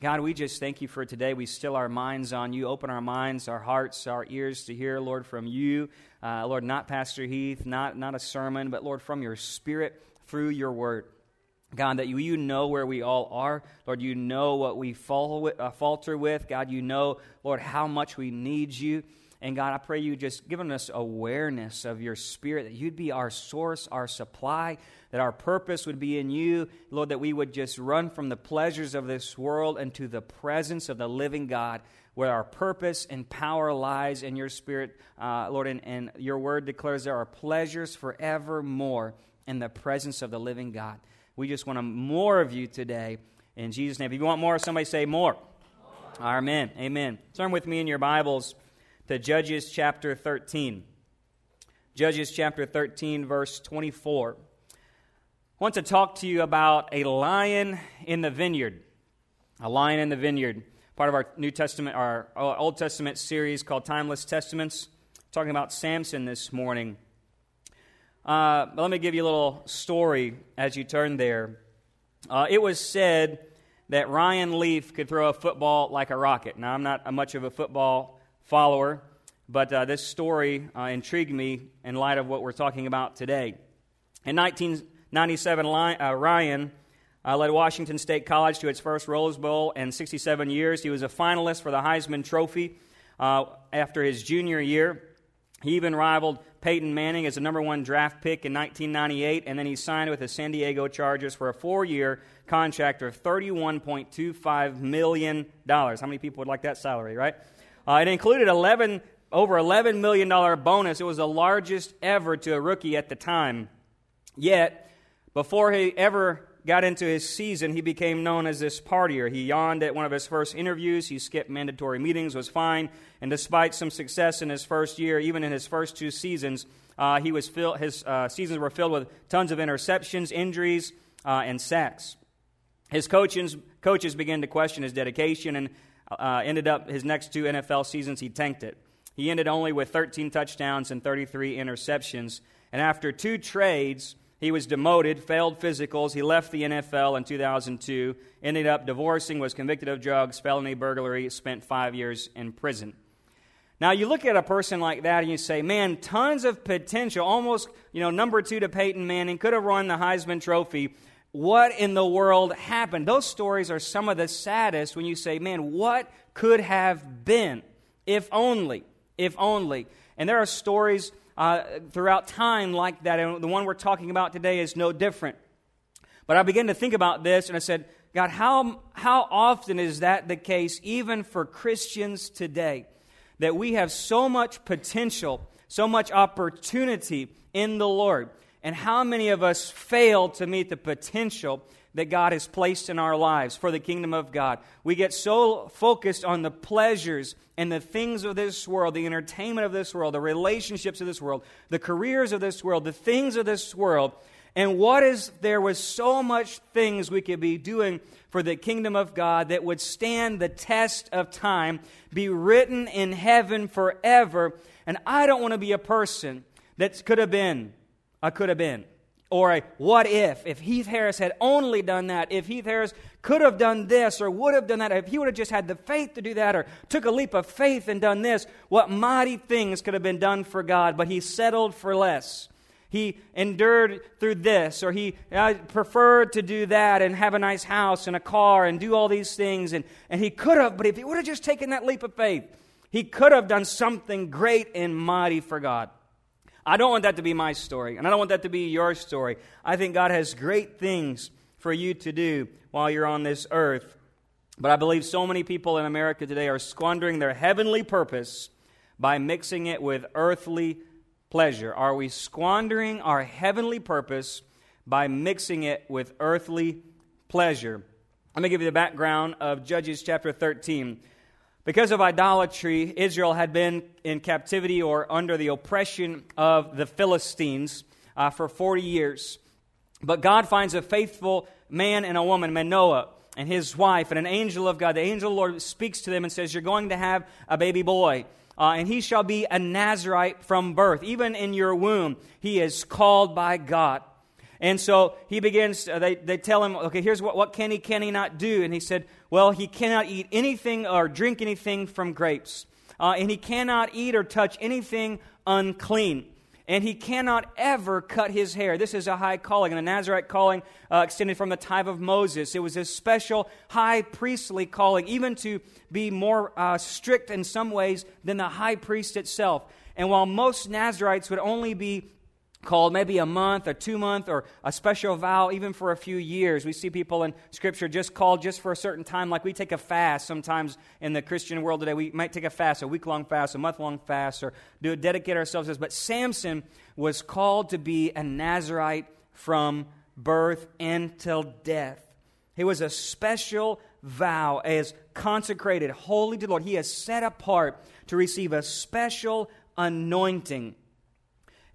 God, we just thank you for today. We still our minds on you. Open our minds, our hearts, our ears to hear, Lord, from you. Uh, Lord, not Pastor Heath, not, not a sermon, but Lord, from your spirit through your word. God, that you, you know where we all are. Lord, you know what we fall uh, falter with. God, you know, Lord, how much we need you. And God, I pray you just given us awareness of your spirit, that you'd be our source, our supply, that our purpose would be in you. Lord, that we would just run from the pleasures of this world into the presence of the living God, where our purpose and power lies in your spirit, uh, Lord. And, and your word declares there are pleasures forevermore in the presence of the living God. We just want more of you today. In Jesus' name. If you want more, somebody say more. more. Amen. Amen. Turn with me in your Bibles to Judges chapter 13. Judges chapter 13, verse 24. I want to talk to you about a lion in the vineyard. A lion in the vineyard. Part of our New Testament, our Old Testament series called Timeless Testaments. Talking about Samson this morning. Uh, but let me give you a little story as you turn there. Uh, it was said that Ryan Leaf could throw a football like a rocket. Now, I'm not much of a football follower, but uh, this story uh, intrigued me in light of what we're talking about today. In 1997, uh, Ryan uh, led Washington State College to its first Rose Bowl in 67 years. He was a finalist for the Heisman Trophy uh, after his junior year. He even rivaled Peyton Manning as a number one draft pick in 1998, and then he signed with the San Diego Chargers for a four year contract of $31.25 million. How many people would like that salary, right? Uh, it included 11, over $11 million bonus. It was the largest ever to a rookie at the time. Yet, before he ever got into his season, he became known as this partier. He yawned at one of his first interviews. He skipped mandatory meetings, was fine. And despite some success in his first year, even in his first two seasons, uh, he was fill- his uh, seasons were filled with tons of interceptions, injuries, uh, and sacks. His coaches, coaches began to question his dedication and uh, ended up his next two NFL seasons, he tanked it. He ended only with 13 touchdowns and 33 interceptions. And after two trades, he was demoted, failed physicals. He left the NFL in 2002, ended up divorcing, was convicted of drugs, felony burglary, spent five years in prison. Now, you look at a person like that and you say, man, tons of potential, almost, you know, number two to Peyton Manning, could have won the Heisman Trophy, what in the world happened? Those stories are some of the saddest when you say, man, what could have been? If only, if only. And there are stories uh, throughout time like that, and the one we're talking about today is no different. But I began to think about this, and I said, God, how, how often is that the case, even for Christians today, that we have so much potential, so much opportunity in the Lord? And how many of us fail to meet the potential that God has placed in our lives for the kingdom of God? We get so focused on the pleasures and the things of this world, the entertainment of this world, the relationships of this world, the careers of this world, the things of this world. And what is there was so much things we could be doing for the kingdom of God that would stand the test of time, be written in heaven forever. And I don't want to be a person that could have been I could have been. Or a what if, if Heath Harris had only done that, if Heath Harris could have done this or would have done that, if he would have just had the faith to do that or took a leap of faith and done this, what mighty things could have been done for God, but he settled for less. He endured through this, or he uh, preferred to do that and have a nice house and a car and do all these things. And, and he could have, but if he would have just taken that leap of faith, he could have done something great and mighty for God. I don't want that to be my story, and I don't want that to be your story. I think God has great things for you to do while you're on this earth. But I believe so many people in America today are squandering their heavenly purpose by mixing it with earthly pleasure. Are we squandering our heavenly purpose by mixing it with earthly pleasure? Let me give you the background of Judges chapter 13. Because of idolatry, Israel had been in captivity or under the oppression of the Philistines uh, for 40 years. But God finds a faithful man and a woman, Manoah, and his wife, and an angel of God. The angel of the Lord speaks to them and says, You're going to have a baby boy. Uh, and he shall be a Nazarite from birth. Even in your womb, he is called by God. And so he begins, uh, they, they tell him, okay, here's what, what can he, can he not do? And he said, well, he cannot eat anything or drink anything from grapes. Uh, and he cannot eat or touch anything unclean and he cannot ever cut his hair. This is a high calling, and the Nazarite calling uh, extended from the time of Moses. It was a special high priestly calling, even to be more uh, strict in some ways than the high priest itself. And while most Nazarites would only be called maybe a month or two month or a special vow even for a few years. We see people in scripture just called just for a certain time. Like we take a fast sometimes in the christian world today. We might take a fast a week long fast a month long fast or do dedicate ourselves as but samson was called to be a nazarite from birth until death. He was a special vow as consecrated holy to the lord. He is set apart to receive a special anointing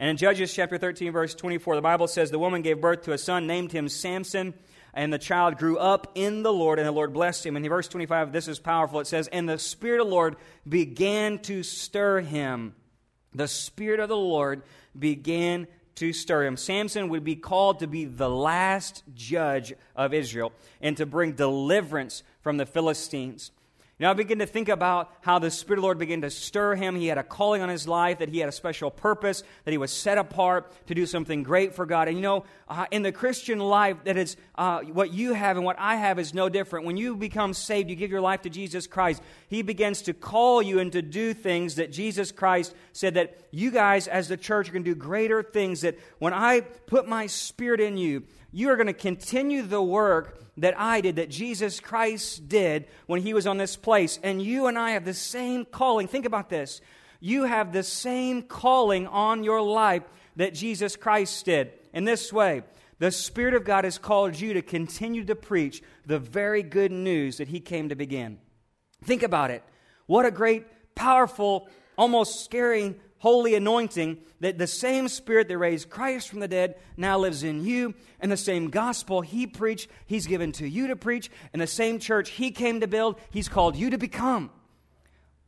and in Judges chapter 13, verse 24, the Bible says, The woman gave birth to a son, named him Samson, and the child grew up in the Lord, and the Lord blessed him. And in verse 25, this is powerful. It says, And the Spirit of the Lord began to stir him. The Spirit of the Lord began to stir him. Samson would be called to be the last judge of Israel and to bring deliverance from the Philistines. Now I begin to think about how the Spirit of the Lord began to stir him. He had a calling on his life, that he had a special purpose, that he was set apart to do something great for God. And you know, uh, in the Christian life, that is uh, what you have and what I have is no different. When you become saved, you give your life to Jesus Christ. He begins to call you and to do things that Jesus Christ said that you guys, as the church, are going to do greater things. That when I put my Spirit in you, you are going to continue the work that I did, that Jesus Christ did when he was on this place. And you and I have the same calling. Think about this. You have the same calling on your life that Jesus Christ did. In this way, the Spirit of God has called you to continue to preach the very good news that he came to begin. Think about it. What a great, powerful, almost scary holy anointing that the same spirit that raised Christ from the dead now lives in you, and the same gospel he preached, he's given to you to preach, and the same church he came to build, he's called you to become.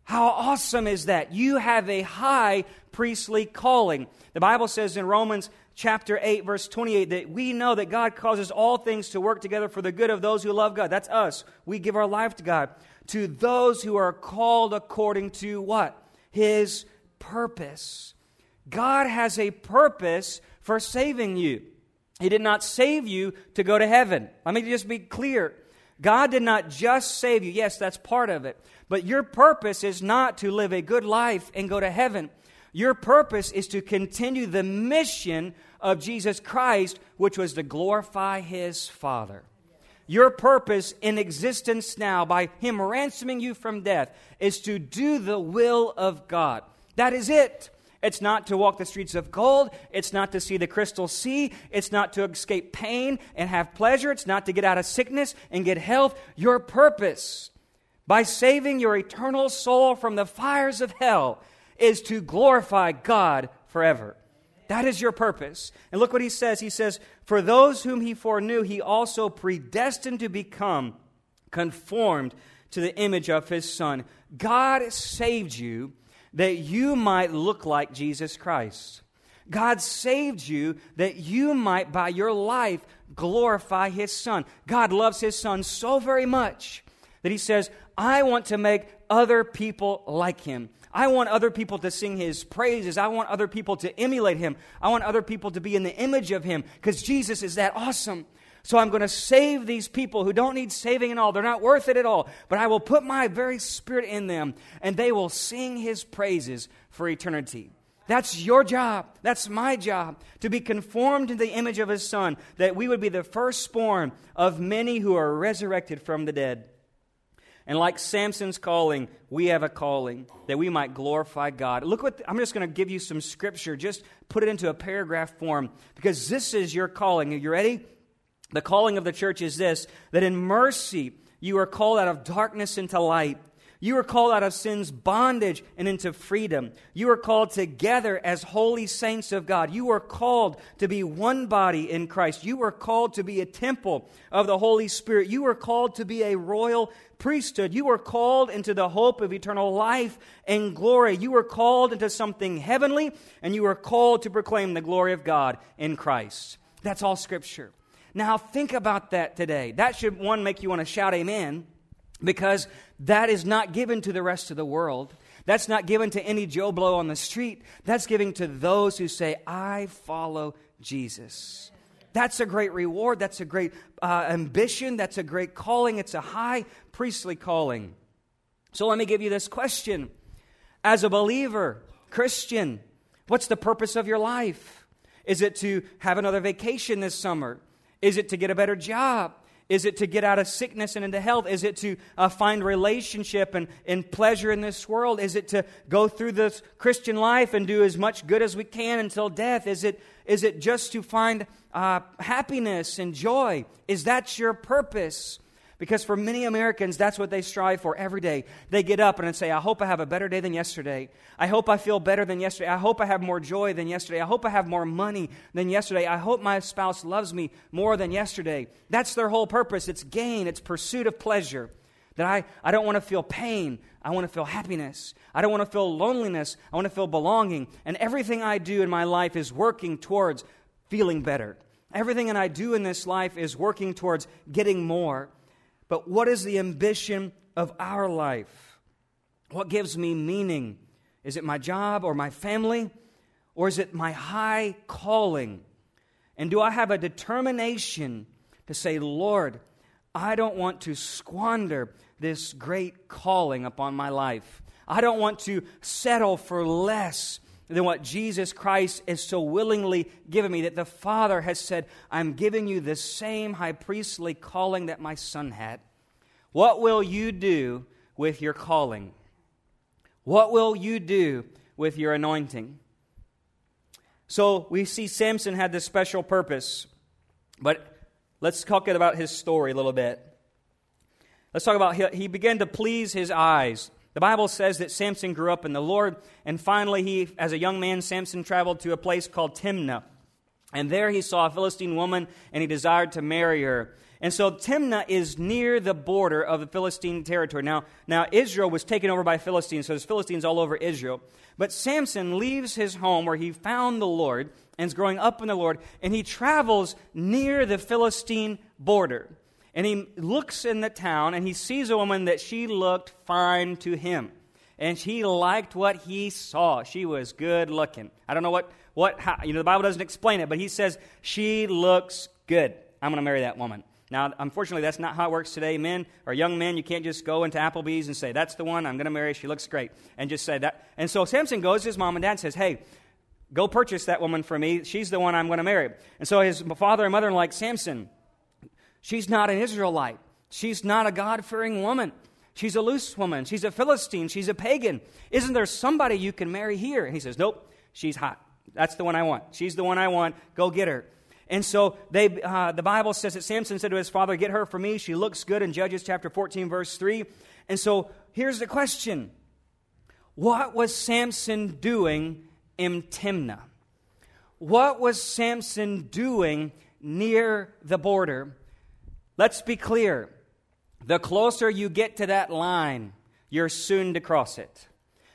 How awesome is that? You have a high priestly calling. The Bible says in Romans chapter 8, verse 28, that we know that God causes all things to work together for the good of those who love God. That's us. We give our life to God. To those who are called according to what? His purpose. God has a purpose for saving you. He did not save you to go to heaven. Let me just be clear. God did not just save you. Yes, that's part of it. But your purpose is not to live a good life and go to heaven. Your purpose is to continue the mission of Jesus Christ, which was to glorify his Father. Your purpose in existence now, by him ransoming you from death, is to do the will of God. That is it. It's not to walk the streets of gold. It's not to see the crystal sea. It's not to escape pain and have pleasure. It's not to get out of sickness and get health. Your purpose, by saving your eternal soul from the fires of hell, is to glorify God forever. That is your purpose. And look what he says. He says, For those whom he foreknew, he also predestined to become conformed to the image of his Son. God saved you that you might look like Jesus Christ. God saved you that you might, by your life, glorify His Son. God loves His Son so very much that He says, I want to make other people like Him. I want other people to sing His praises. I want other people to emulate Him. I want other people to be in the image of Him because Jesus is that awesome. So I'm going to save these people who don't need saving at all. They're not worth it at all. But I will put my very spirit in them, and they will sing his praises for eternity. That's your job. That's my job. To be conformed to the image of his son, that we would be the firstborn of many who are resurrected from the dead. And like Samson's calling, we have a calling that we might glorify God. Look what I'm just going to give you some scripture. Just put it into a paragraph form because this is your calling. Are you ready? The calling of the church is this that in mercy you are called out of darkness into light. You are called out of sin's bondage and into freedom. You are called together as holy saints of God. You are called to be one body in Christ. You are called to be a temple of the Holy Spirit. You are called to be a royal priesthood. You are called into the hope of eternal life and glory. You are called into something heavenly, and you are called to proclaim the glory of God in Christ. That's all Scripture. Now, think about that today. That should, one, make you want to shout amen. because that is not given to the rest of the world. That's not given to any Joe Blow on the street. That's given to those who say, I follow Jesus. That's a great reward. That's a great uh, ambition. That's a great calling. It's a high priestly calling. So let me give you this question. As a believer, Christian, what's the purpose of your life? Is it to have another vacation this summer? Is it to get a better job? Is it to get out of sickness and into health? Is it to uh, find relationship and, and pleasure in this world? Is it to go through this Christian life and do as much good as we can until death? Is it, is it just to find uh, happiness and joy? Is that your purpose? Because for many Americans, that's what they strive for every day. They get up and say, I hope I have a better day than yesterday. I hope I feel better than yesterday. I hope I have more joy than yesterday. I hope I have more money than yesterday. I hope my spouse loves me more than yesterday. That's their whole purpose. It's gain, it's pursuit of pleasure. That I, I don't want to feel pain. I want to feel happiness. I don't want to feel loneliness. I want to feel belonging. And everything I do in my life is working towards feeling better. Everything that I do in this life is working towards getting more. But what is the ambition of our life? What gives me meaning? Is it my job or my family? Or is it my high calling? And do I have a determination to say, Lord, I don't want to squander this great calling upon my life. I don't want to settle for less than what Jesus Christ is so willingly given me, that the Father has said, I'm giving you the same high priestly calling that my son had. What will you do with your calling? What will you do with your anointing? So we see Samson had this special purpose, but let's talk about his story a little bit. Let's talk about he began to please his eyes. The Bible says that Samson grew up in the Lord, and finally, he, as a young man, Samson traveled to a place called Timnah. And there he saw a Philistine woman, and he desired to marry her. And so Timnah is near the border of the Philistine territory. Now, now Israel was taken over by Philistines, so there's Philistines all over Israel. But Samson leaves his home where he found the Lord and is growing up in the Lord, and he travels near the Philistine border and he looks in the town and he sees a woman that she looked fine to him. And he liked what he saw. She was good looking. I don't know what, what how, you know, the Bible doesn't explain it, but he says, she looks good. I'm going to marry that woman. Now, unfortunately, that's not how it works today. Men or young men, you can't just go into Applebee's and say, That's the one I'm going to marry. She looks great. And just say that. And so Samson goes to his mom and dad and says, Hey, go purchase that woman for me. She's the one I'm going to marry. And so his father and mother are like, Samson, She's not an Israelite. She's not a God fearing woman. She's a loose woman. She's a Philistine. She's a pagan. Isn't there somebody you can marry here? And he says, Nope, she's hot. That's the one I want. She's the one I want. Go get her. And so they, uh, the Bible says that Samson said to his father, Get her for me. She looks good in Judges chapter 14, verse 3. And so here's the question What was Samson doing in Timnah? What was Samson doing near the border? Let's be clear. The closer you get to that line, you're soon to cross it.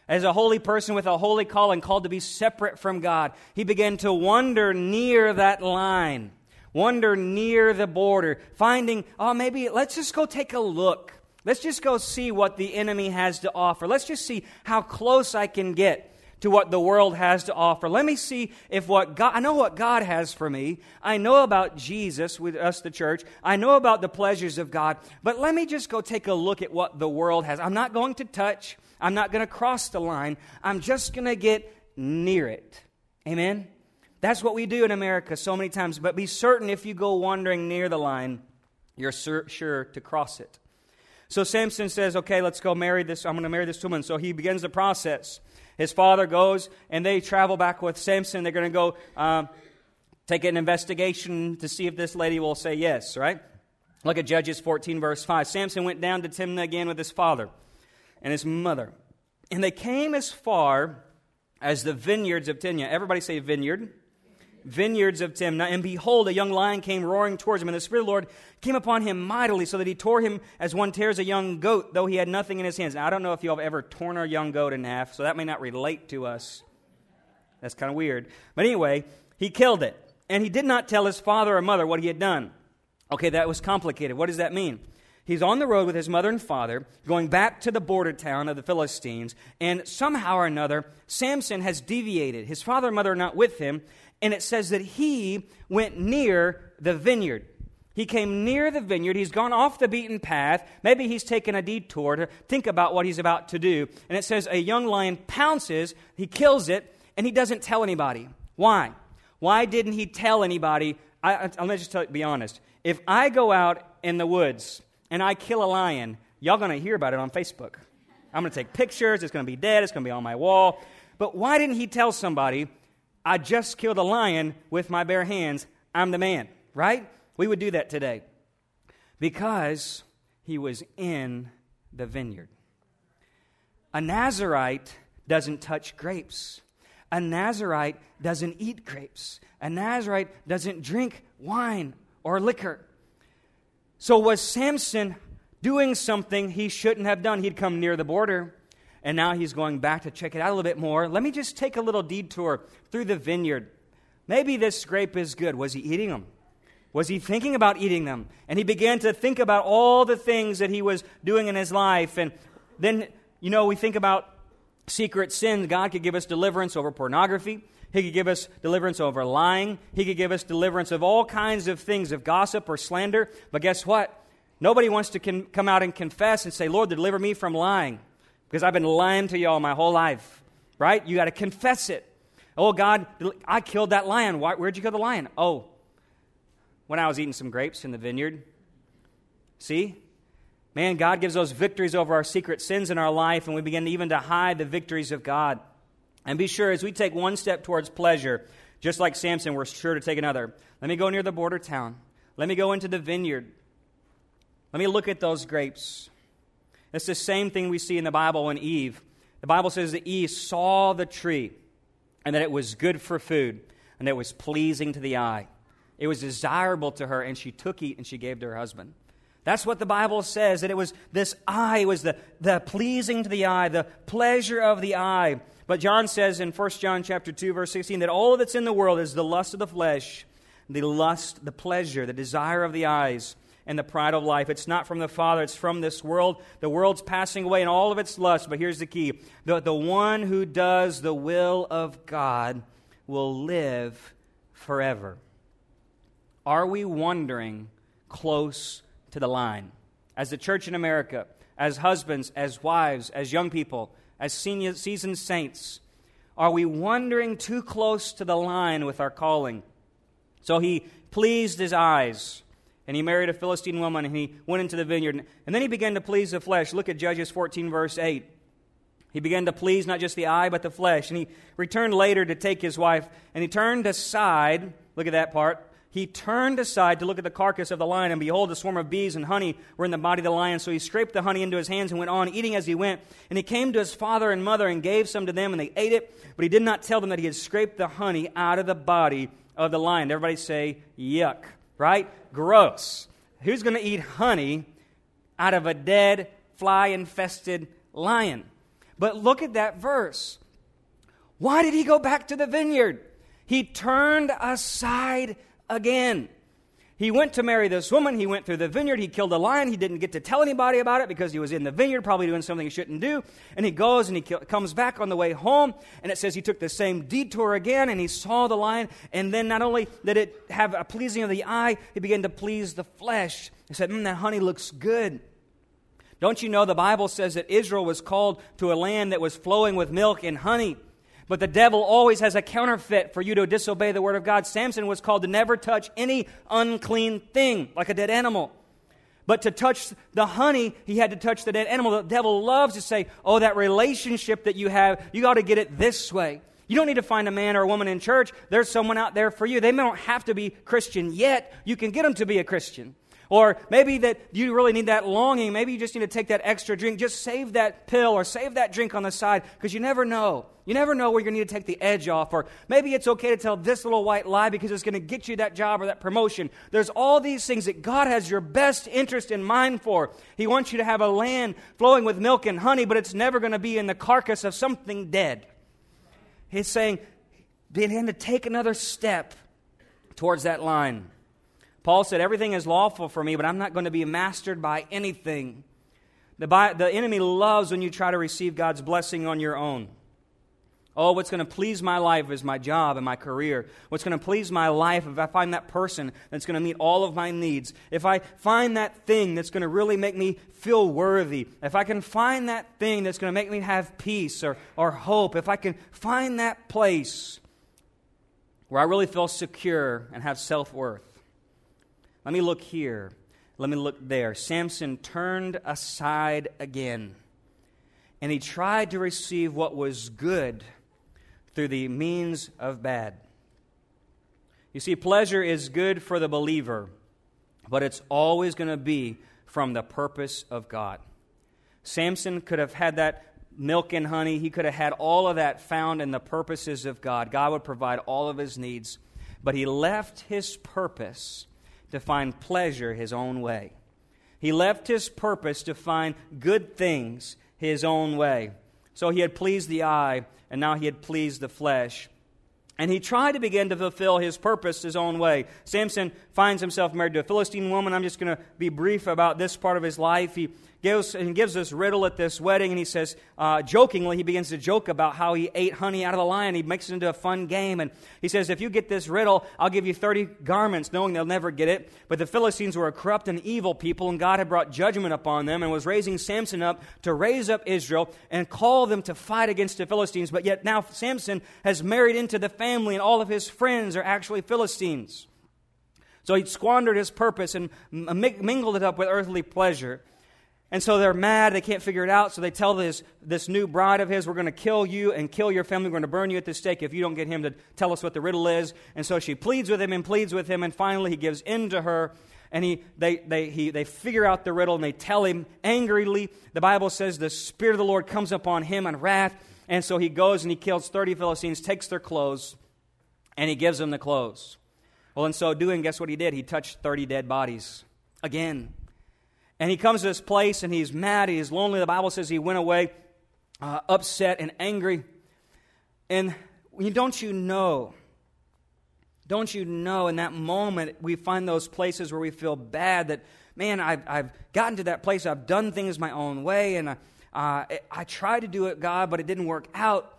As a holy person with a holy calling, called to be separate from God, he began to wander near that line, wander near the border, finding, oh, maybe let's just go take a look. Let's just go see what the enemy has to offer. Let's just see how close I can get to what the world has to offer. Let me see if what God, I know what God has for me. I know about Jesus with us, the church. I know about the pleasures of God. But let me just go take a look at what the world has. I'm not going to touch. I'm not going to cross the line. I'm just going to get near it. Amen? That's what we do in America so many times. But be certain if you go wandering near the line, you're sure to cross it. So Samson says, okay, let's go marry this. I'm going to marry this woman. So he begins the process. His father goes and they travel back with Samson. They're going to go um, take an investigation to see if this lady will say yes, right? Look at Judges 14, verse 5. Samson went down to Timnah again with his father and his mother. And they came as far as the vineyards of Timnah. Everybody say vineyard vineyards of Timnah, and behold, a young lion came roaring towards him, and the Spirit of the Lord came upon him mightily, so that he tore him as one tears a young goat, though he had nothing in his hands. Now, I don't know if you have ever torn a young goat in half, so that may not relate to us. That's kind of weird. But anyway, he killed it, and he did not tell his father or mother what he had done. Okay, that was complicated. What does that mean? He's on the road with his mother and father, going back to the border town of the Philistines, and somehow or another, Samson has deviated. His father and mother are not with him, and it says that he went near the vineyard. He came near the vineyard. He's gone off the beaten path. Maybe he's taken a detour to think about what he's about to do. And it says a young lion pounces, he kills it, and he doesn't tell anybody. Why? Why didn't he tell anybody? I, I, let me just tell, be honest. If I go out in the woods and I kill a lion, y'all going to hear about it on Facebook. I'm going to take pictures. It's going to be dead. It's going to be on my wall. But why didn't he tell somebody, I just killed a lion with my bare hands? I'm the man, right? We would do that today because he was in the vineyard. A Nazarite doesn't touch grapes. A Nazarite doesn't eat grapes. A Nazarite doesn't drink wine or liquor. So, was Samson doing something he shouldn't have done? He'd come near the border, and now he's going back to check it out a little bit more. Let me just take a little detour through the vineyard. Maybe this grape is good. Was he eating them? Was he thinking about eating them? And he began to think about all the things that he was doing in his life. And then, you know, we think about secret sins. God could give us deliverance over pornography. He could give us deliverance over lying. He could give us deliverance of all kinds of things, of gossip or slander. But guess what? Nobody wants to con- come out and confess and say, Lord, deliver me from lying. Because I've been lying to y'all my whole life. Right? You got to confess it. Oh, God, I killed that lion. Why, where'd you kill the lion? Oh, when I was eating some grapes in the vineyard. See? Man, God gives those victories over our secret sins in our life, and we begin even to hide the victories of God. And be sure, as we take one step towards pleasure, just like Samson, we're sure to take another. Let me go near the border town. Let me go into the vineyard. Let me look at those grapes. It's the same thing we see in the Bible when Eve. The Bible says that Eve saw the tree and that it was good for food and that it was pleasing to the eye. It was desirable to her, and she took it and she gave to her husband. That's what the Bible says, that it was this eye, was the, the pleasing to the eye, the pleasure of the eye. But John says in 1 John chapter 2, verse 16, that all that's in the world is the lust of the flesh, the lust, the pleasure, the desire of the eyes, and the pride of life. It's not from the Father, it's from this world. The world's passing away in all of its lust, but here's the key the, the one who does the will of God will live forever. Are we wandering close to the line? As the church in America, as husbands, as wives, as young people, as senior, seasoned saints, are we wandering too close to the line with our calling? So he pleased his eyes, and he married a Philistine woman, and he went into the vineyard. And then he began to please the flesh. Look at Judges 14, verse 8. He began to please not just the eye, but the flesh. And he returned later to take his wife, and he turned aside. Look at that part he turned aside to look at the carcass of the lion, and behold, a swarm of bees and honey were in the body of the lion. So he scraped the honey into his hands and went on, eating as he went. And he came to his father and mother and gave some to them, and they ate it. But he did not tell them that he had scraped the honey out of the body of the lion. Everybody say, yuck, right? Gross. Who's going to eat honey out of a dead, fly infested lion? But look at that verse. Why did he go back to the vineyard? He turned aside again. He went to marry this woman. He went through the vineyard. He killed a lion. He didn't get to tell anybody about it because he was in the vineyard, probably doing something he shouldn't do. And he goes and he comes back on the way home. And it says he took the same detour again and he saw the lion. And then not only did it have a pleasing of the eye, he began to please the flesh. He said, mm, That honey looks good. Don't you know the Bible says that Israel was called to a land that was flowing with milk and honey? But the devil always has a counterfeit for you to disobey the word of God. Samson was called to never touch any unclean thing, like a dead animal. But to touch the honey, he had to touch the dead animal. The devil loves to say, Oh, that relationship that you have, you got to get it this way. You don't need to find a man or a woman in church. There's someone out there for you. They don't have to be Christian yet. You can get them to be a Christian. Or maybe that you really need that longing. Maybe you just need to take that extra drink. Just save that pill or save that drink on the side because you never know. You never know where you're going to need to take the edge off. Or maybe it's okay to tell this little white lie because it's going to get you that job or that promotion. There's all these things that God has your best interest in mind for. He wants you to have a land flowing with milk and honey, but it's never going to be in the carcass of something dead. He's saying, begin to take another step towards that line. Paul said, Everything is lawful for me, but I'm not going to be mastered by anything. The, the enemy loves when you try to receive God's blessing on your own. Oh, what's going to please my life is my job and my career. What's going to please my life if I find that person that's going to meet all of my needs. If I find that thing that's going to really make me feel worthy. If I can find that thing that's going to make me have peace or, or hope. If I can find that place where I really feel secure and have self worth. Let me look here. Let me look there. Samson turned aside again, and he tried to receive what was good through the means of bad. You see, pleasure is good for the believer, but it's always going to be from the purpose of God. Samson could have had that milk and honey, he could have had all of that found in the purposes of God. God would provide all of his needs, but he left his purpose to find pleasure his own way. He left his purpose to find good things his own way. So he had pleased the eye and now he had pleased the flesh. And he tried to begin to fulfill his purpose his own way. Samson finds himself married to a Philistine woman. I'm just going to be brief about this part of his life. He gives, and gives this riddle at this wedding, and he says, uh, jokingly, he begins to joke about how he ate honey out of the lion. He makes it into a fun game, and he says, If you get this riddle, I'll give you 30 garments, knowing they'll never get it. But the Philistines were a corrupt and evil people, and God had brought judgment upon them and was raising Samson up to raise up Israel and call them to fight against the Philistines. But yet now Samson has married into the family, and all of his friends are actually Philistines. So he squandered his purpose and mingled it up with earthly pleasure. And so they're mad. They can't figure it out. So they tell this, this new bride of his, We're going to kill you and kill your family. We're going to burn you at the stake if you don't get him to tell us what the riddle is. And so she pleads with him and pleads with him. And finally, he gives in to her. And he, they, they, he, they figure out the riddle and they tell him angrily. The Bible says the Spirit of the Lord comes upon him in wrath. And so he goes and he kills 30 Philistines, takes their clothes, and he gives them the clothes. Well, in so doing, guess what he did? He touched 30 dead bodies again. And he comes to this place and he's mad, he's lonely. The Bible says he went away uh, upset and angry. And don't you know? Don't you know in that moment we find those places where we feel bad that, man, I've, I've gotten to that place, I've done things my own way, and I, uh, I tried to do it, God, but it didn't work out.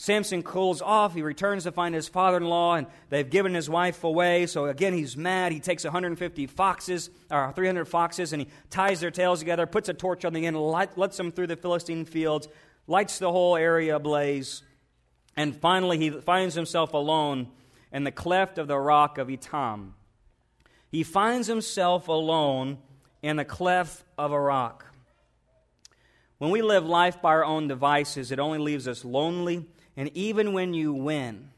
Samson cools off. He returns to find his father in law, and they've given his wife away. So again, he's mad. He takes 150 foxes, or 300 foxes, and he ties their tails together, puts a torch on the end, lets them through the Philistine fields, lights the whole area ablaze. And finally, he finds himself alone in the cleft of the rock of Etam. He finds himself alone in the cleft of a rock. When we live life by our own devices, it only leaves us lonely and even when you win,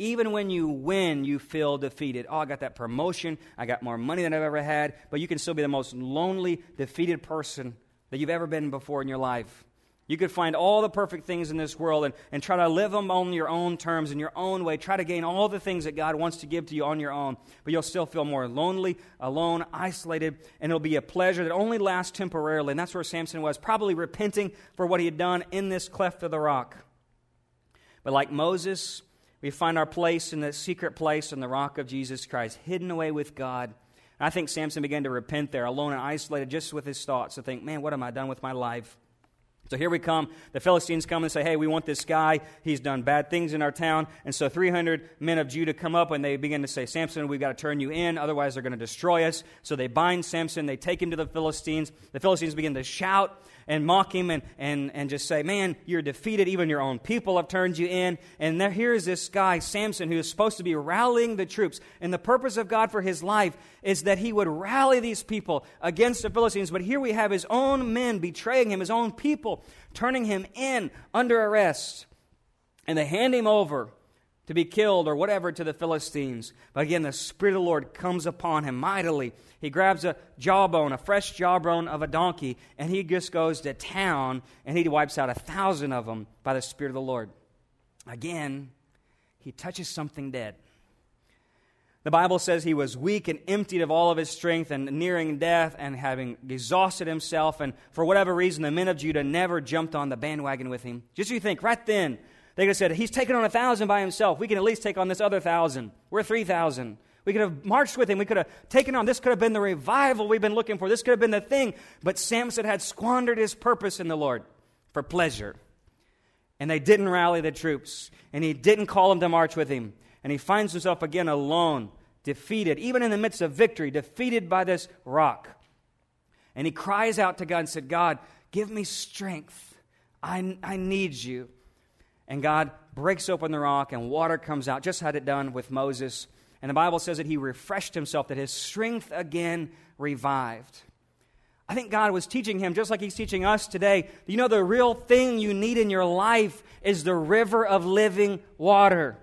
even when you win, you feel defeated. Oh, I got that promotion. I got more money than I've ever had. But you can still be the most lonely, defeated person that you've ever been before in your life. You could find all the perfect things in this world and, and try to live them on your own terms, in your own way. Try to gain all the things that God wants to give to you on your own. But you'll still feel more lonely, alone, isolated, and it'll be a pleasure that only lasts temporarily. And that's where Samson was, probably repenting for what he had done in this cleft of the rock. But like Moses, we find our place in the secret place in the rock of Jesus Christ, hidden away with God. And I think Samson began to repent there, alone and isolated, just with his thoughts, to think, man, what am I done with my life? So here we come. The Philistines come and say, Hey, we want this guy. He's done bad things in our town. And so 300 men of Judah come up and they begin to say, Samson, we've got to turn you in. Otherwise, they're going to destroy us. So they bind Samson. They take him to the Philistines. The Philistines begin to shout and mock him and, and, and just say, Man, you're defeated. Even your own people have turned you in. And there, here is this guy, Samson, who is supposed to be rallying the troops. And the purpose of God for his life is that he would rally these people against the Philistines. But here we have his own men betraying him, his own people turning him in under arrest. And they hand him over to be killed or whatever to the Philistines. But again, the Spirit of the Lord comes upon him mightily he grabs a jawbone, a fresh jawbone of a donkey, and he just goes to town and he wipes out a thousand of them by the Spirit of the Lord. Again, he touches something dead. The Bible says he was weak and emptied of all of his strength and nearing death and having exhausted himself. And for whatever reason, the men of Judah never jumped on the bandwagon with him. Just you think, right then, they could have said, He's taken on a thousand by himself. We can at least take on this other thousand. We're 3,000. We could have marched with him. We could have taken on. This could have been the revival we've been looking for. This could have been the thing. But Samson had squandered his purpose in the Lord for pleasure. And they didn't rally the troops. And he didn't call them to march with him. And he finds himself again alone, defeated, even in the midst of victory, defeated by this rock. And he cries out to God and said, God, give me strength. I, I need you. And God breaks open the rock and water comes out, just had it done with Moses. And the Bible says that he refreshed himself, that his strength again revived. I think God was teaching him, just like he's teaching us today. You know, the real thing you need in your life is the river of living water.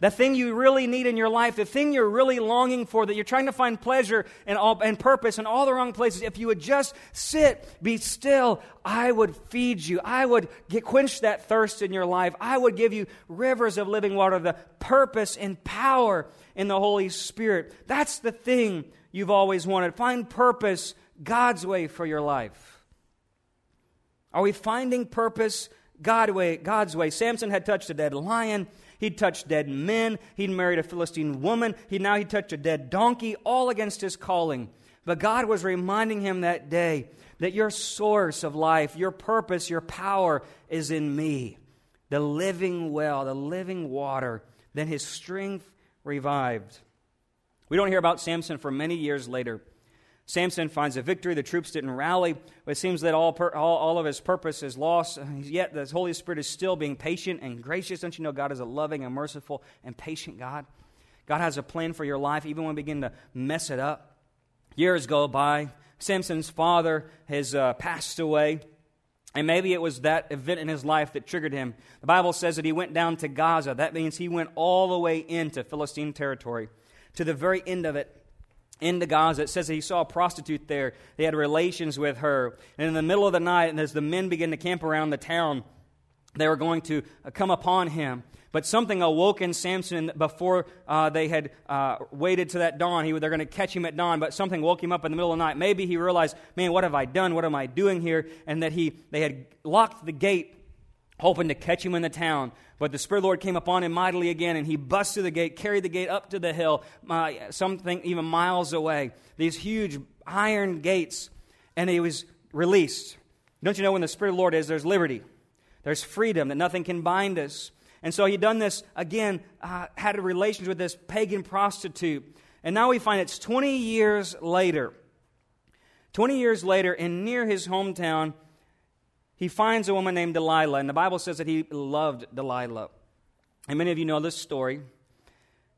The thing you really need in your life, the thing you're really longing for, that you're trying to find pleasure and, all, and purpose in all the wrong places, if you would just sit, be still, I would feed you. I would get, quench that thirst in your life. I would give you rivers of living water, the purpose and power in the Holy Spirit. That's the thing you've always wanted. Find purpose God's way for your life. Are we finding purpose God way, God's way? Samson had touched a dead lion. He'd touched dead men. He'd married a Philistine woman. He now he touched a dead donkey, all against his calling. But God was reminding him that day that your source of life, your purpose, your power is in me, the living well, the living water. Then his strength revived. We don't hear about Samson for many years later. Samson finds a victory. The troops didn't rally. It seems that all, per, all, all, of his purpose is lost. Yet the Holy Spirit is still being patient and gracious. Don't you know God is a loving and merciful and patient God? God has a plan for your life, even when we begin to mess it up. Years go by. Samson's father has uh, passed away. And maybe it was that event in his life that triggered him. The Bible says that he went down to Gaza. That means he went all the way into Philistine territory, to the very end of it into Gaza. It says that he saw a prostitute there. They had relations with her. And in the middle of the night, and as the men began to camp around the town, they were going to uh, come upon him. But something awoke in Samson before uh, they had uh, waited to that dawn. He, they're going to catch him at dawn, but something woke him up in the middle of the night. Maybe he realized, man, what have I done? What am I doing here? And that he, they had locked the gate hoping to catch him in the town. But the Spirit of the Lord came upon him mightily again, and he bust through the gate, carried the gate up to the hill, uh, something even miles away. These huge iron gates, and he was released. Don't you know when the Spirit of the Lord is, there's liberty, there's freedom, that nothing can bind us. And so he'd done this again, uh, had a relationship with this pagan prostitute. And now we find it's 20 years later. 20 years later, and near his hometown, he finds a woman named Delilah, and the Bible says that he loved Delilah. And many of you know this story.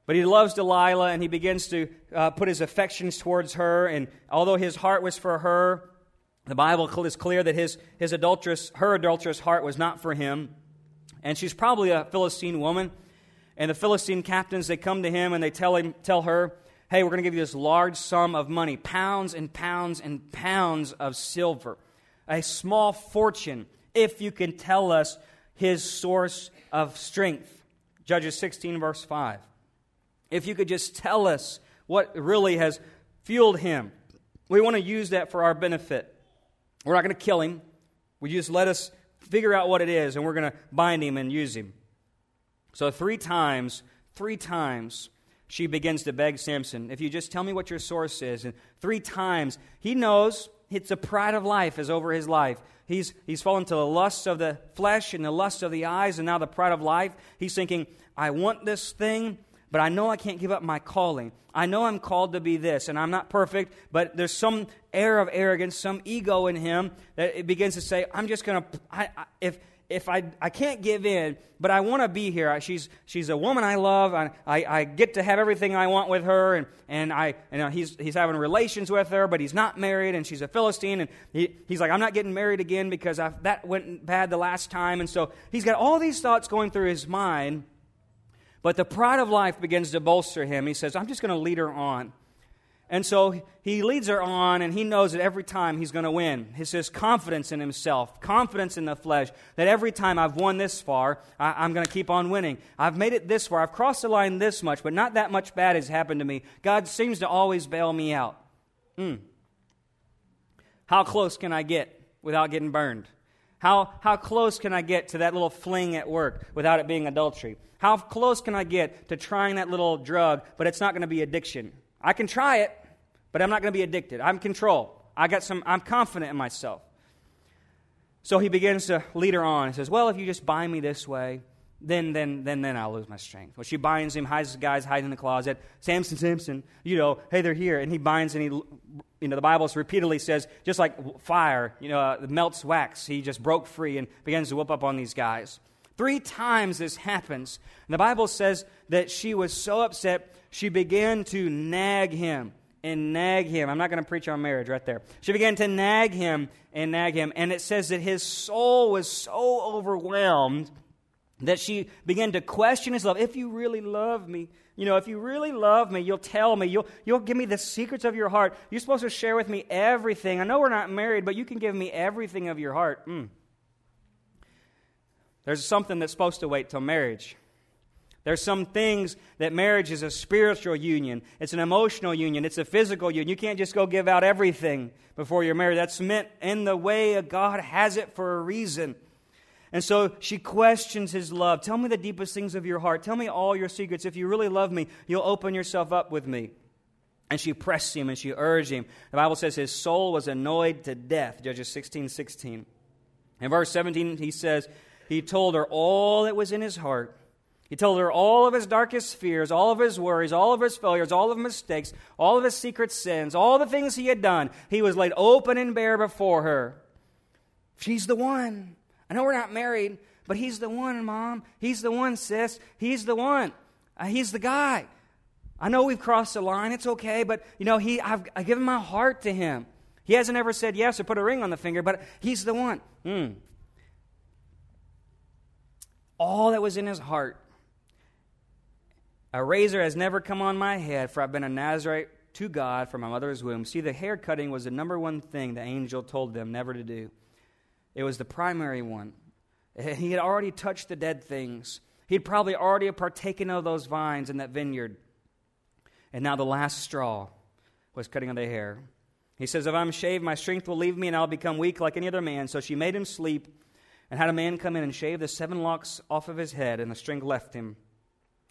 But he loves Delilah, and he begins to uh, put his affections towards her. And although his heart was for her, the Bible is clear that his, his adulterous, her adulterous heart was not for him. And she's probably a Philistine woman. And the Philistine captains, they come to him and they tell him, tell her, hey, we're going to give you this large sum of money, pounds and pounds and pounds of silver a small fortune if you can tell us his source of strength. Judges 16, verse 5. If you could just tell us what really has fueled him, we want to use that for our benefit. We're not going to kill him. We just let us figure out what it is, and we're going to bind him and use him. So, three times, three times, she begins to beg Samson, if you just tell me what your source is. And three times, he knows it's the pride of life is over his life. He's, he's fallen to the lust of the flesh and the lust of the eyes, and now the pride of life. He's thinking, I want this thing, but I know I can't give up my calling. I know I'm called to be this, and I'm not perfect, but there's some air of arrogance, some ego in him that it begins to say, I'm just going to, if, if I, I can't give in, but I want to be here. She's, she's a woman I love. I, I, I, get to have everything I want with her, and, and I, and he's, he's having relations with her, but he's not married, and she's a Philistine. And he, he's like, I'm not getting married again because i that went bad the last time. And so he's got all these thoughts going through his mind, but the pride of life begins to bolster him. He says, I'm just going to lead her on. And so he leads her on, and he knows that every time he's going to win. It's his confidence in himself, confidence in the flesh, that every time I've won this far, I, am going to keep on winning. I've made it this far. I've crossed the line this much, but not that much bad has happened to me. God seems to always bail me out. Hmm. How close can I get without getting burned? How, how close can I get to that little fling at work without it being adultery? How close can I get to trying that little drug, but it's not going to be addiction? I can try it, but I'm not going to be addicted. I'm control. I got some, I'm confident in myself. So he begins to lead her on. He says, Well, if you just bind me this way, then, then, then, then I'll lose my strength. Well, she binds him, hides the guys, hiding in the closet. Samson, Samson, you know, hey, they're here. And he binds and he, you know, the Bible repeatedly says, just like fire, you know, uh, melts wax, he just broke free and begins to whoop up on these guys. Three times this happens. And the Bible says that she was so upset, she began to nag him and nag him. I'm not going to preach on marriage right there. She began to nag him and nag him. And it says that his soul was so overwhelmed that she began to question his love. If you really love me, you know, if you really love me, you'll tell me. You'll, you'll give me the secrets of your heart. You're supposed to share with me everything. I know we're not married, but you can give me everything of your heart. Mm. There's something that's supposed to wait till marriage. There's some things that marriage is a spiritual union, it's an emotional union, it's a physical union. You can't just go give out everything before you're married. That's meant in the way God has it for a reason. And so she questions his love. Tell me the deepest things of your heart. Tell me all your secrets. If you really love me, you'll open yourself up with me. And she pressed him and she urged him. The Bible says his soul was annoyed to death. Judges 16 16. In verse 17, he says, He told her all that was in his heart. He told her all of his darkest fears, all of his worries, all of his failures, all of his mistakes, all of his secret sins, all the things he had done. He was laid open and bare before her. She's the one. I know we're not married, but he's the one, Mom. He's the one, sis. He's the one. Uh, he's the guy. I know we've crossed the line. It's okay, but you know, he I've, I've given my heart to him. He hasn't ever said yes or put a ring on the finger, but he's the one. Mm. All that was in his heart a razor has never come on my head, for I've been a Nazarite to God from my mother's womb. See, the hair cutting was the number one thing the angel told them never to do. It was the primary one. He had already touched the dead things. He'd probably already partaken of those vines in that vineyard. And now the last straw was cutting of the hair. He says, If I'm shaved, my strength will leave me and I'll become weak like any other man. So she made him sleep and had a man come in and shave the seven locks off of his head, and the strength left him.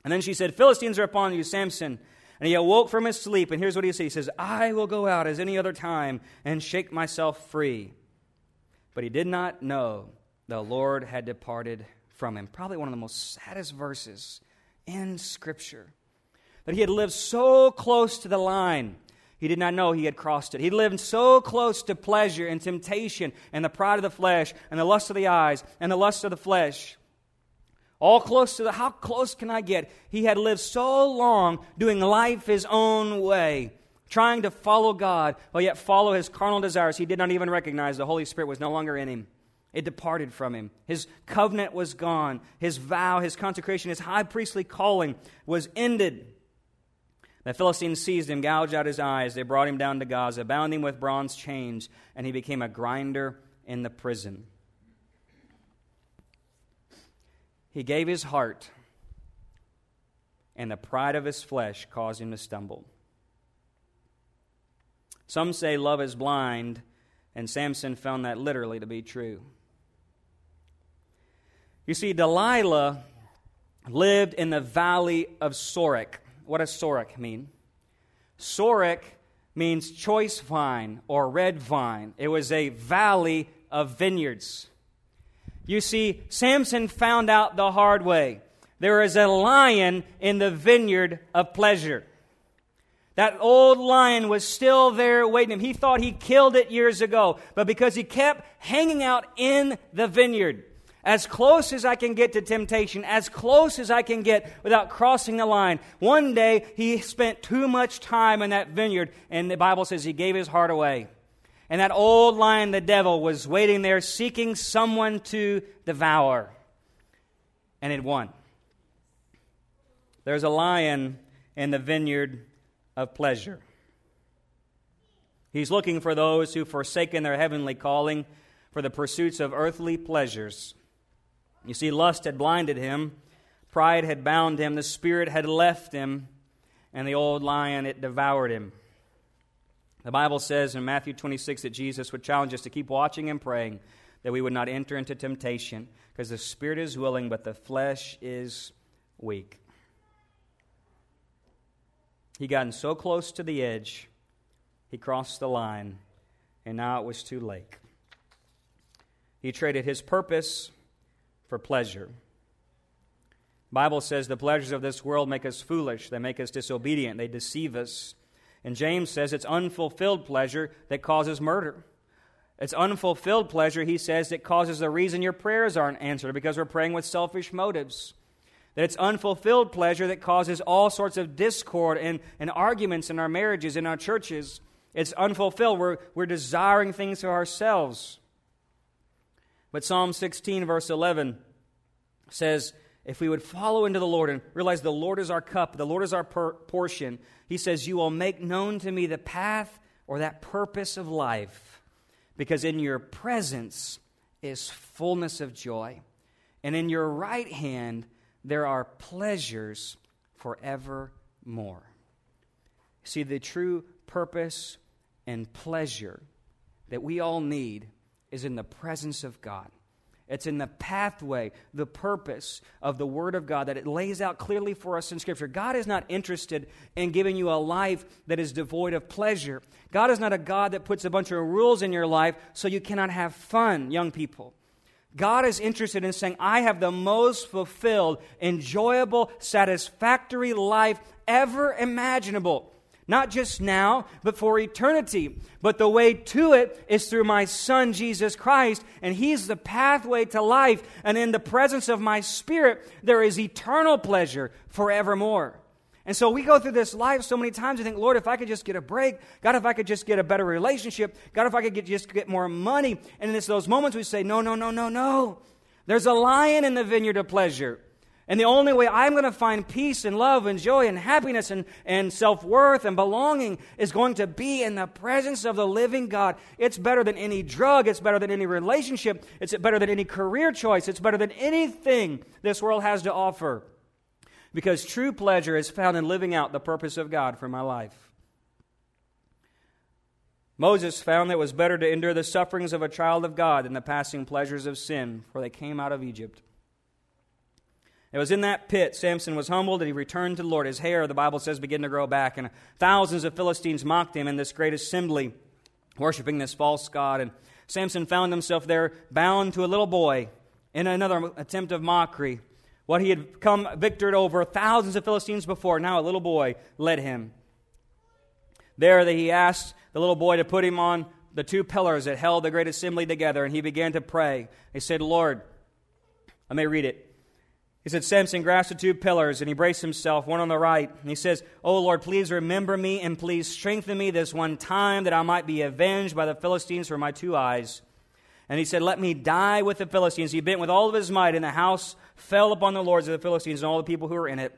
And then she said, Philistines are upon you, Samson. And he awoke from his sleep, and here's what he says He says, I will go out as any other time and shake myself free. But he did not know the Lord had departed from him. Probably one of the most saddest verses in Scripture. That he had lived so close to the line, he did not know he had crossed it. He lived so close to pleasure and temptation and the pride of the flesh and the lust of the eyes and the lust of the flesh all close to the how close can I get? He had lived so long doing life his own way, trying to follow God, but yet follow his carnal desires. He did not even recognize the Holy Spirit was no longer in him. It departed from him. His covenant was gone. His vow, his consecration, his high priestly calling was ended. The Philistines seized him, gouged out his eyes. They brought him down to Gaza, bound him with bronze chains, and he became a grinder in the prison. He gave his heart, and the pride of his flesh caused him to stumble. Some say love is blind, and Samson found that literally to be true. You see, Delilah lived in the valley of Sorek. What does Sorek mean? Sorek means choice vine or red vine. It was a valley of vineyards. You see, Samson found out the hard way. There is a lion in the vineyard of pleasure. That old lion was still there waiting him. He thought he killed it years ago, but because he kept hanging out in the vineyard, as close as I can get to temptation, as close as I can get without crossing the line. One day, he spent too much time in that vineyard, and the Bible says he gave his heart away. And that old lion, the devil, was waiting there seeking someone to devour. And it won. There's a lion in the vineyard of pleasure. He's looking for those who've forsaken their heavenly calling for the pursuits of earthly pleasures. You see, lust had blinded him, pride had bound him, the spirit had left him, and the old lion, it devoured him. The Bible says in Matthew 26 that Jesus would challenge us to keep watching and praying that we would not enter into temptation, because the spirit is willing, but the flesh is weak. He gotten so close to the edge, he crossed the line, and now it was too late. He traded his purpose for pleasure. Bible says the pleasures of this world make us foolish, they make us disobedient, they deceive us. And James says it's unfulfilled pleasure that causes murder. It's unfulfilled pleasure, he says, that causes the reason your prayers aren't answered because we're praying with selfish motives. That it's unfulfilled pleasure that causes all sorts of discord and, and arguments in our marriages, in our churches. It's unfulfilled. We're, we're desiring things for ourselves. But Psalm 16, verse 11 says, if we would follow into the Lord and realize the Lord is our cup, the Lord is our per- portion, he says, You will make known to me the path or that purpose of life, because in your presence is fullness of joy, and in your right hand there are pleasures forevermore. See, the true purpose and pleasure that we all need is in the presence of God. It's in the pathway, the purpose of the Word of God that it lays out clearly for us in Scripture. God is not interested in giving you a life that is devoid of pleasure. God is not a God that puts a bunch of rules in your life so you cannot have fun, young people. God is interested in saying, I have the most fulfilled, enjoyable, satisfactory life ever imaginable. Not just now, but for eternity. But the way to it is through my Son, Jesus Christ, and He's the pathway to life. And in the presence of my Spirit, there is eternal pleasure forevermore. And so we go through this life so many times. We think, Lord, if I could just get a break, God, if I could just get a better relationship, God, if I could get, just get more money. And it's those moments we say, No, no, no, no, no. There's a lion in the vineyard of pleasure. And the only way I'm going to find peace and love and joy and happiness and, and self worth and belonging is going to be in the presence of the living God. It's better than any drug. It's better than any relationship. It's better than any career choice. It's better than anything this world has to offer. Because true pleasure is found in living out the purpose of God for my life. Moses found that it was better to endure the sufferings of a child of God than the passing pleasures of sin, for they came out of Egypt. It was in that pit Samson was humbled and he returned to the Lord. His hair, the Bible says, began to grow back, and thousands of Philistines mocked him in this great assembly, worshiping this false god. And Samson found himself there bound to a little boy in another attempt of mockery. What he had come victored over thousands of Philistines before, now a little boy led him. There he asked the little boy to put him on the two pillars that held the great assembly together, and he began to pray. He said, Lord, I may read it. He said, Samson grasped the two pillars and he braced himself, one on the right. And he says, Oh Lord, please remember me and please strengthen me this one time that I might be avenged by the Philistines for my two eyes. And he said, Let me die with the Philistines. He bent with all of his might, and the house fell upon the lords of the Philistines and all the people who were in it.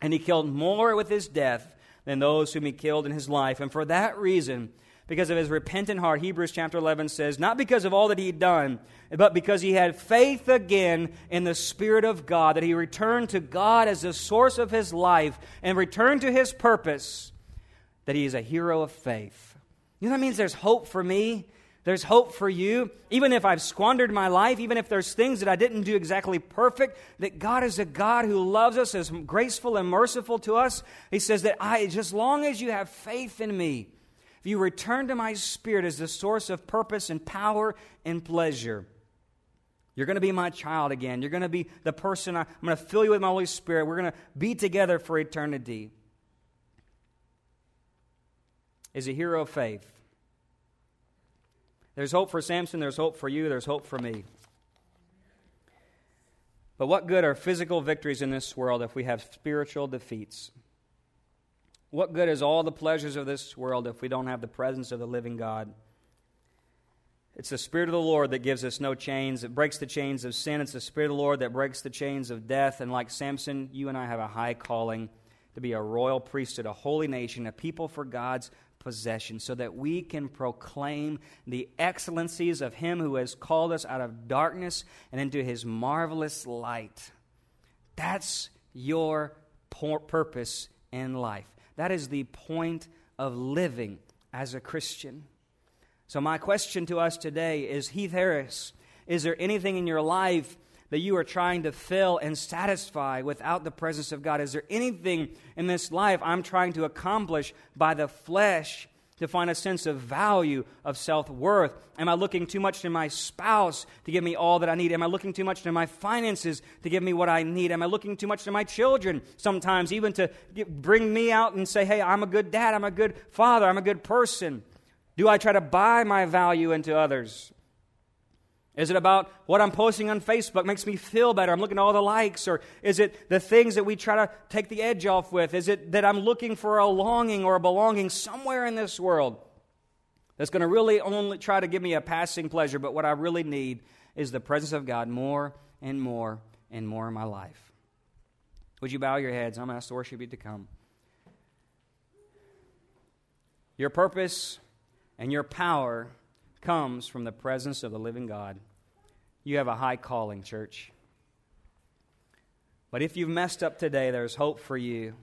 And he killed more with his death than those whom he killed in his life. And for that reason, because of his repentant heart. Hebrews chapter 11 says, Not because of all that he had done, but because he had faith again in the Spirit of God, that he returned to God as the source of his life and returned to his purpose, that he is a hero of faith. You know that means there's hope for me? There's hope for you. Even if I've squandered my life, even if there's things that I didn't do exactly perfect, that God is a God who loves us, is graceful and merciful to us. He says that I, just long as you have faith in me, if you return to my spirit as the source of purpose and power and pleasure, you're going to be my child again. You're going to be the person I, I'm going to fill you with my Holy Spirit. We're going to be together for eternity. Is a hero of faith. There's hope for Samson, there's hope for you, there's hope for me. But what good are physical victories in this world if we have spiritual defeats? What good is all the pleasures of this world if we don't have the presence of the living God? It's the Spirit of the Lord that gives us no chains. It breaks the chains of sin. It's the Spirit of the Lord that breaks the chains of death. And like Samson, you and I have a high calling to be a royal priesthood, a holy nation, a people for God's possession, so that we can proclaim the excellencies of Him who has called us out of darkness and into His marvelous light. That's your purpose in life. That is the point of living as a Christian. So, my question to us today is Heath Harris, Is there anything in your life that you are trying to fill and satisfy without the presence of God? Is there anything in this life I'm trying to accomplish by the flesh to find a sense of value, of self worth? Am I looking too much to my spouse to give me all that I need? Am I looking too much to my finances to give me what I need? Am I looking too much to my children sometimes, even to bring me out and say, hey, I'm a good dad, I'm a good father, I'm a good person? Do I try to buy my value into others? Is it about what I'm posting on Facebook makes me feel better? I'm looking at all the likes. Or is it the things that we try to take the edge off with? Is it that I'm looking for a longing or a belonging somewhere in this world that's going to really only try to give me a passing pleasure? But what I really need is the presence of God more and more and more in my life. Would you bow your heads? I'm going to ask the worship you to come. Your purpose and your power comes from the presence of the living God. You have a high calling, church. But if you've messed up today, there's hope for you.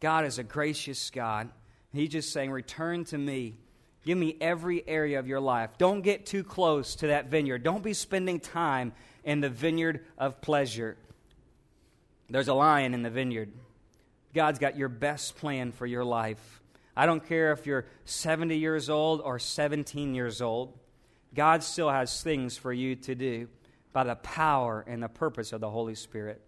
God is a gracious God. He's just saying, Return to me. Give me every area of your life. Don't get too close to that vineyard. Don't be spending time in the vineyard of pleasure. There's a lion in the vineyard. God's got your best plan for your life. I don't care if you're 70 years old or 17 years old. God still has things for you to do by the power and the purpose of the Holy Spirit.